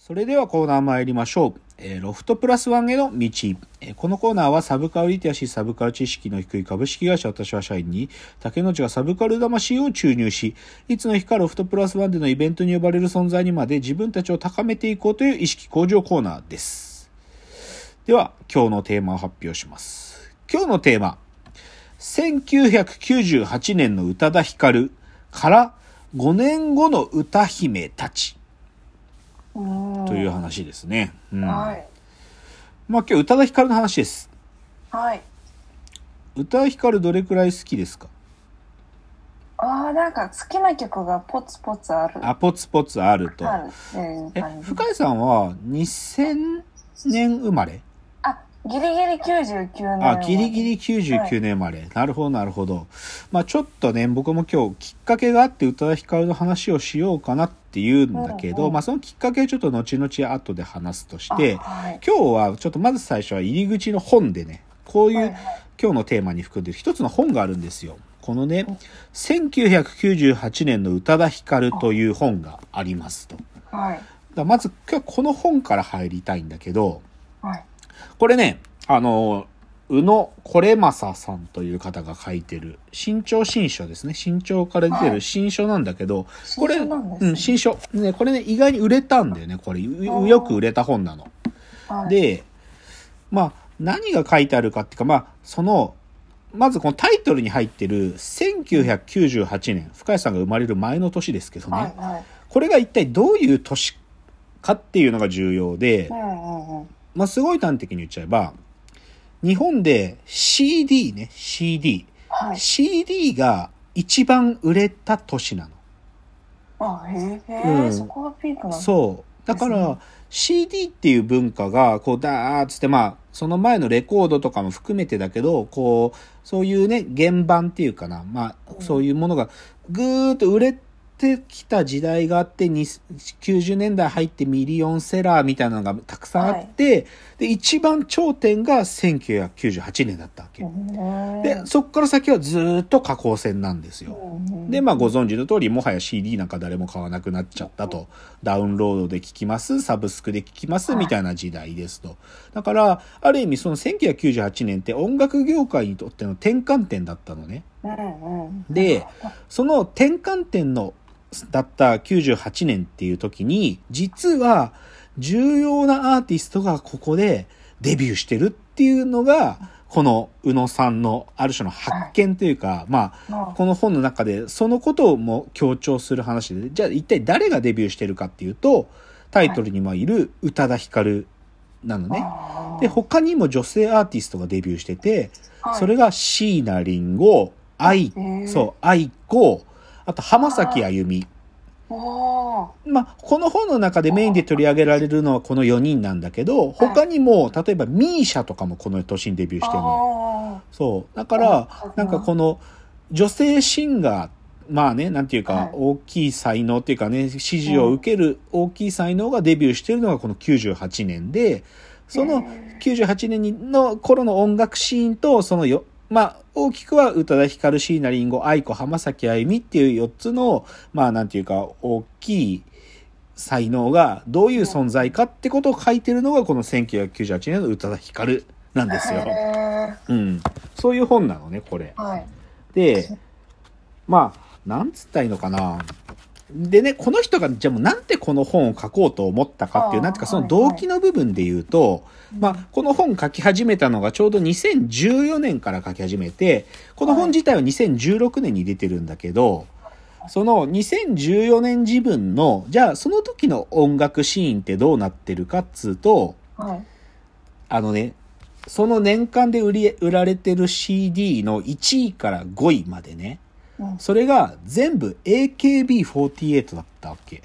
それではコーナー参りましょう。えーロフトプラスワンへの道。えーこのコーナーはサブカルリテラシー、サブカル知識の低い株式会社私は社員に、竹之内がサブカル魂を注入し、いつの日かロフトプラスワンでのイベントに呼ばれる存在にまで自分たちを高めていこうという意識向上コーナーです。では、今日のテーマを発表します。今日のテーマ。1998年の宇多田ヒカルから5年後の歌姫たちという話ですね。うん。はい。まあ今日宇多田ヒカルの話です。はい。宇多田ヒカルどれくらい好きですか？ああ、なんか好きな曲がポツポツある。あ、ポツポツあると。あるえ。深井さんは2000年生まれ？あ、ギリギリ99年。あ、ギリギリ99年生まれ。なるほど、なるほど。まあちょっとね、僕も今日きっかけがあって宇多田ヒカルの話をしようかなっていうんだけど、うんうんまあそのきっかけはちょっと後々後で話すとして、あはい。今日はちょっとまず最初は入り口の本でね、こういう、はいはい今日のテーマに含んでる一つの本があるんですよ。このね、1998年の宇多田ヒカルという本がありますと。はい。らまず今日この本から入りたいんだけど、はい。これね、あの、宇野これまささんという方が書いてる新潮新書ですね。新潮から出てるはい新書なんだけど、これ、うん、新書。ね、これね、意外に売れたんだよね。これ、うよく売れた本なの。はい、で、まあ、何が書いてあるかっていうか、まあ、その、まずこのタイトルに入ってる1998年、深谷さんが生まれる前の年ですけどね、はいはい。これが一体どういう年かっていうのが重要でう、んうんうん。まあ、すごい端的に言っちゃえば、日本で CD ね、CD。はい。CD が一番売れた年なの。あ、へえ、うんそこがピークな。そう。だから CD っていう文化が、こう、ダーッつって、まあ、その前のレコードとかも含めてだけど、こう、そういうね、原版っていうかな、まあ、うんそういうものが、ぐーっと売れてきた時代があって、に90年代入ってミリオンセラーみたいなのがたくさんあって、で、一番頂点が1998年だったわけ。うんで、そっから先はずーっと下降線なんですよ。うんで、まあご存知の通り、もはや CD なんか誰も買わなくなっちゃったと。ダウンロードで聴きます、サブスクで聴きます、みたいな時代ですと。だから、ある意味その1998年って音楽業界にとっての転換点だったのね。で、その転換点の、だった98年っていう時に、実は重要なアーティストがここでデビューしてるっていうのが、この宇野さんのある種の発見というか、まあ、まあ。この本の中でそのことをも強調する話で、じゃあ一体誰がデビューしてるかっていうと、タイトルにもいる宇多田ヒカルなのね。で、他にも女性アーティストがデビューしてて、はい。それが椎名林檎、愛そう、愛子、あと浜崎あゆみ。まあ、この本の中でメインで取り上げられるのはこの4人なんだけど、他にも、例えばミーシャとかもこの年にデビューしてるの。あそう。だからあ、なんかこの女性シンガー、まあね、なんていうはい。か、大きい才能っていうかね、支持を受ける大きい才能がデビューしてるのがこの98年で、その98年の頃の音楽シーンと、そのよ、まあ、大きくは宇多田ヒカル、椎名林檎、愛子、浜崎あゆみっていう4つの、まあなんていうか、大きい才能がどういう存在かってことを書いてるのがこの1998年の宇多田ヒカルなんーですよ。へうん。そういう本なのね、これ。ーはい。で、まあ、なんつったらいいのかな。でね、この人が、じゃあもうなんでこの本を書こうと思ったかっていう、なんていうかそのはい動機の部分で言うと、まあ、この本書き始めたのがちょうど2014年から書き始めて、この本自体は2016年に出てるんだけど、その2014年自分の、じゃあその時の音楽シーンってどうなってるかっつうと、はい。あのね、その年間で売り、売られてる CD の1位から5位までね、うんそれが全部 AKB48 だったわけ。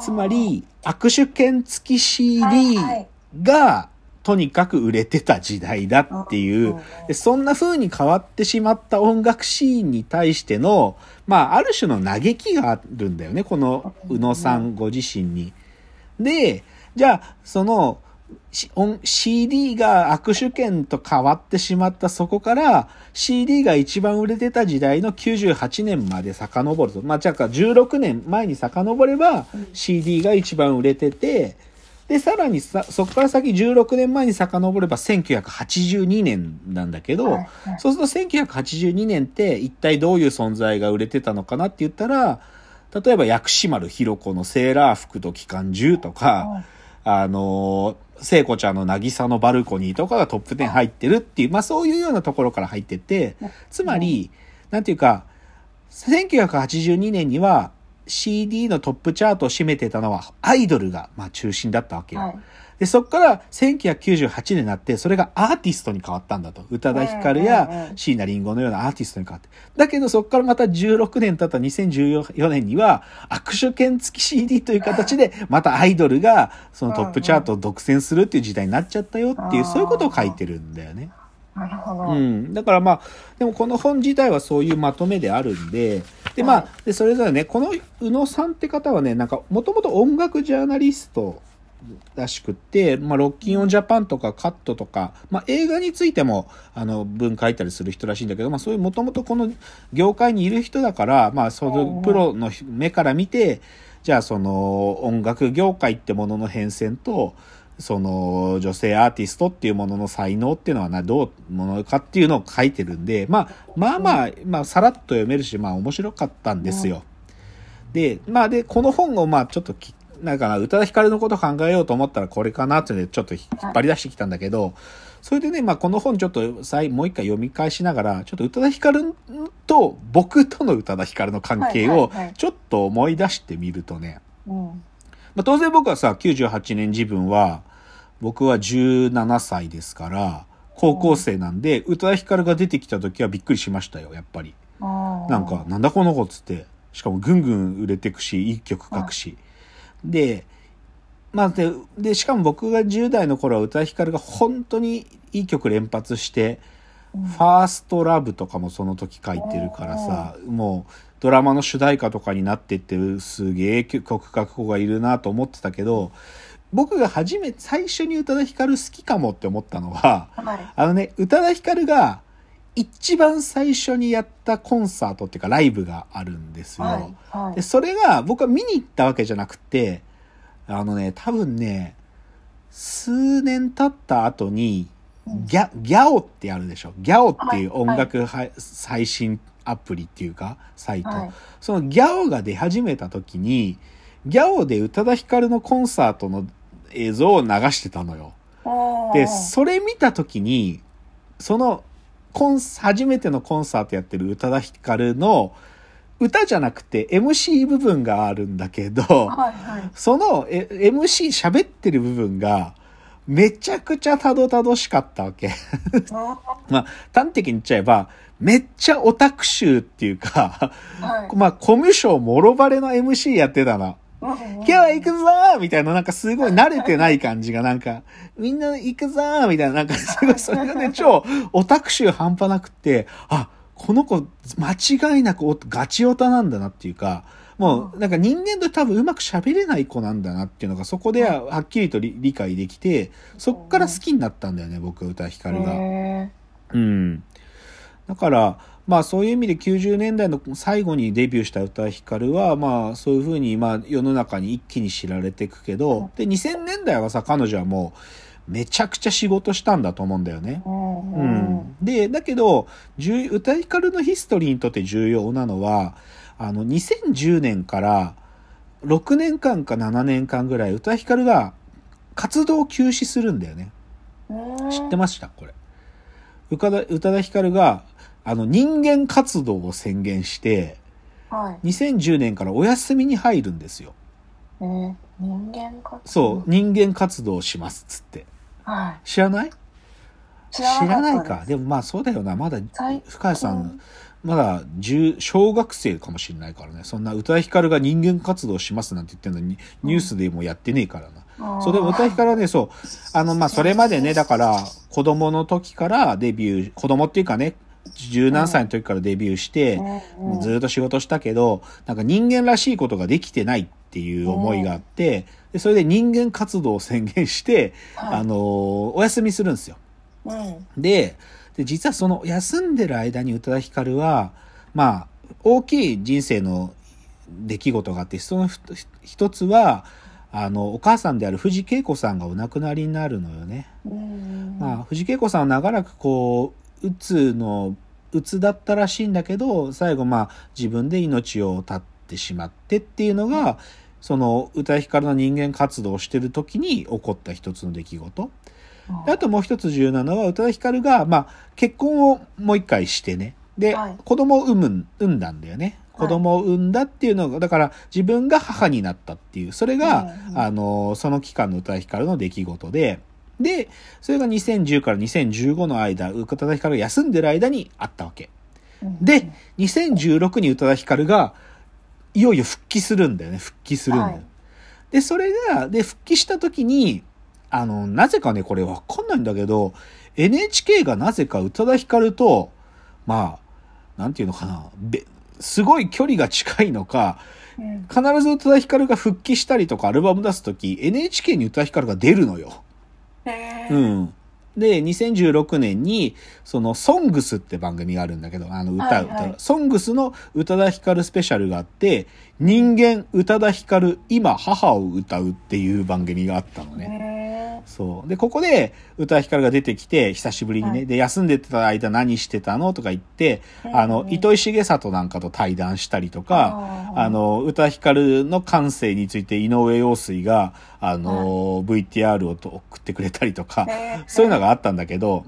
つま、り、握手券付き CD が、とにかく売れてた時代だっていう。そんな風に変わってしまった音楽シーンに対しての、まあ、ある種の嘆きがあるんだよね、この宇野さんご自身に。で、じゃあ、その、CD が握手券と変わってしまったそこから CD が一番売れてた時代の98年まで遡ると。まあ、じゃあ16年前に遡れば CD が一番売れてて、で、さらにさ、そこから先16年前に遡れば1982年なんだけど、そうすると1982年って一体どういう存在が売れてたのかなって言ったら、例えば薬師丸ひろ子のセーラー服と機関銃とか、あのー、聖子ちゃんの渚のバルコニーとかがトップ10入ってるっていう、まあそういうようなところから入ってて、つまり、なんていうか、1982年には CD のトップチャートを占めてたのはアイドルが、まあ、中心だったわけよ。はいで、そっから1998年になって、それがアーティストに変わったんだと。宇多田ヒカルやうん椎名林檎のようなアーティストに変わって。だけど、そっからまた16年経った2014年には、握手券付き CD という形で、またアイドルが、そのトップチャートを独占するっていう時代になっちゃったよっていう、そういうことを書いてるんだよね。なるほど。うん。だからまあ、でもこの本自体はそういうまとめであるんで、でまあ、でそれぞれね、この宇野さんって方はね、なんか、もともと音楽ジャーナリストらしくって、まあ、ロッキンオンジャパンとかカットとか、まあ、映画についても、あの、文書いたりする人らしいんだけど、まあ、そういうもともとこの業界にいる人だから、まあ、そのプロの目から見て、じゃあその音楽業界ってものの変遷と、その女性アーティストっていうものの才能っていうのはなどうものかっていうのを書いてるんで、まあ、まあまあ、まあ、さらっと読めるし、まあ面白かったんですよ。で、まあで、この本をまあちょっとき、なんか宇多田ヒカルのことを考えようと思ったらこれかなっていうのでちょっと引っ張り出してきたんだけど、それでね、まあこの本ちょっと再もう一回読み返しながら、ちょっと宇多田ヒカルと僕との宇多田ヒカルの関係をはいはいはいちょっと思い出してみるとね、うん。まあ、当然僕はさ、98年自分は、僕は17歳ですから、高校生なんで、宇多田ヒカルが出てきた時はびっくりしましたよ、やっぱり。なんか、なんだこの子っつって。しかもぐんぐん売れてくし、いい曲書くし。で、まあで、で、しかも僕が10代の頃は宇多田ヒカルが本当にいい曲連発して、ファーストラブとかもその時書いてるからさ、もうドラマの主題歌とかになってってるすげえ曲書く子がいるなと思ってたけど、僕が初めて、最初に宇多田ヒカル好きかもって思ったのは、はい。あのね、宇多田ヒカルが一番最初にやったコンサートっていうかライブがあるんですよ。はい。はいで、それが僕は見に行ったわけじゃなくて、あのね、多分ね、数年経った後に、ギャ、ギャオってあるでしょ。ギャオっていう音楽は配信アプリっていうか、サイト。はいそのギャオが出始めた時に、ギャオで宇多田ヒカルのコンサートの映像を流してたのよ。で、それ見た時に、そのコンス、初めてのコンサートやってる宇多田ヒカルの歌じゃなくて MC 部分があるんだけど、はいはい。そのえ MC 喋ってる部分がめちゃくちゃたどたどしかったわけ。あまあ、端的に言っちゃえば、めっちゃオタク集っていうか、ーはい。まあ、コミュ障もろバレの MC やってたの。今今日は行くぞーみたいな、なんかすごい慣れてない感じが、なんか、みんな行くぞーみたいな、なんかすごい、それがね、超オタク集半端なくって、あ、この子、間違いなくおガチオタなんだなっていうか、もう、なんか人間と多分うまく喋れない子なんだなっていうのが、そこでははっきりと理理解できて、そっから好きになったんだよね、僕、歌ヒカルが。へうん。だから、まあそういう意味で90年代の最後にデビューした歌ヒカルは、まあそういうふうに、まあ世の中に一気に知られていくけど、で、2000年代はさ、彼女はもう、めちゃくちゃ仕事したんだと思うんだよねー。うんううんん。で、だけど、重歌ヒカルのヒストリーにとって重要なのは、あの、2010年から6年間か7年間ぐらい歌ヒカルが活動を休止するんだよね。うん知ってました？これ。宇多田ヒカルが、あの、人間活動を宣言して、はい。2010年からお休みに入るんですよ。えー人間か。そう、人間活動をします、つって。はい。知らない？知らないか。でもまあそうだよな。まだ、最深谷さん、まだ10小学生かもしれないからね。そんな宇多田ヒカルが人間活動しますなんて言ってるのに、ニュースでもやってねえからな。そうでも歌いからね、そう、あの、まあ、それまでね、だから、子供の時からデビュー、子供っていうかね、十何歳の時からデビューして、うんうんずっと仕事したけど、なんか人間らしいことができてないっっていう思いがあって、でそれで人間活動を宣言して、はいあのーお休みするんですよ。うん。で、で実はその休んでる間に宇多田ヒカルは、まあ、大きい人生の出来事があって、その一一つは、あの、お母さんである藤恵子さんがお亡くなりになるのよね。うん。まあ、藤恵子さんは長らくこう、うつの、うつだったらしいんだけど、最後まあ、自分で命を絶ってしまってっていうのが、その、宇多田ヒカルの人間活動をしてる時に起こった一つの出来事。であともう一つ重要なのは、宇多田ヒカルが、まあ、結婚をもう一回してね。で、はい子供を産む、産んだんだよね。子供を産んだっていうのが、だから自分が母になったっていう、それが、うんうんあの、その期間の宇多田ヒカルの出来事で、で、それが2010から2015の間、宇多田ヒカルが休んでる間にあったわけ。うんで、2016に宇多田ヒカルが、いよいよ復帰するんだよね。復帰するんだよ。はいで、それが、で、復帰した時に、あの、なぜかね、これわかんないんだけど、NHK がなぜか宇多田ヒカルと、まあ、なんていうのかな、べすごい距離が近いのか、うん必ず宇多田ヒカルが復帰したりとかアルバム出す時 NHK に宇多田ヒカルが出るのよ。うん。で、2016年に、その、ソングスって番組があるんだけど、あの、歌う、はいはい。ソングスの宇多田ヒカルスペシャルがあって、人間宇多田ヒカル、今母を歌うっていう番組があったのね。へそう。で、ここで、宇多田ヒカルが出てきて、久しぶりにね、はいで、休んでた間何してたのとか言って、うんあのう、ん糸井重里なんかと対談したりとか、あの、宇多田ヒカルの感性について井上陽水が、あの、VTR をと送ってくれたりとか、そういうのがあったんだけど、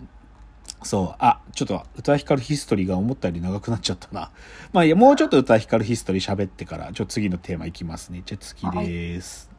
そう、あ、ちょっと、宇多田ヒストリーが思ったより長くなっちゃったな。まあいいや、もうちょっと宇多田ヒストリー喋ってから、ちょっと次のテーマいきますね。じゃあ次です。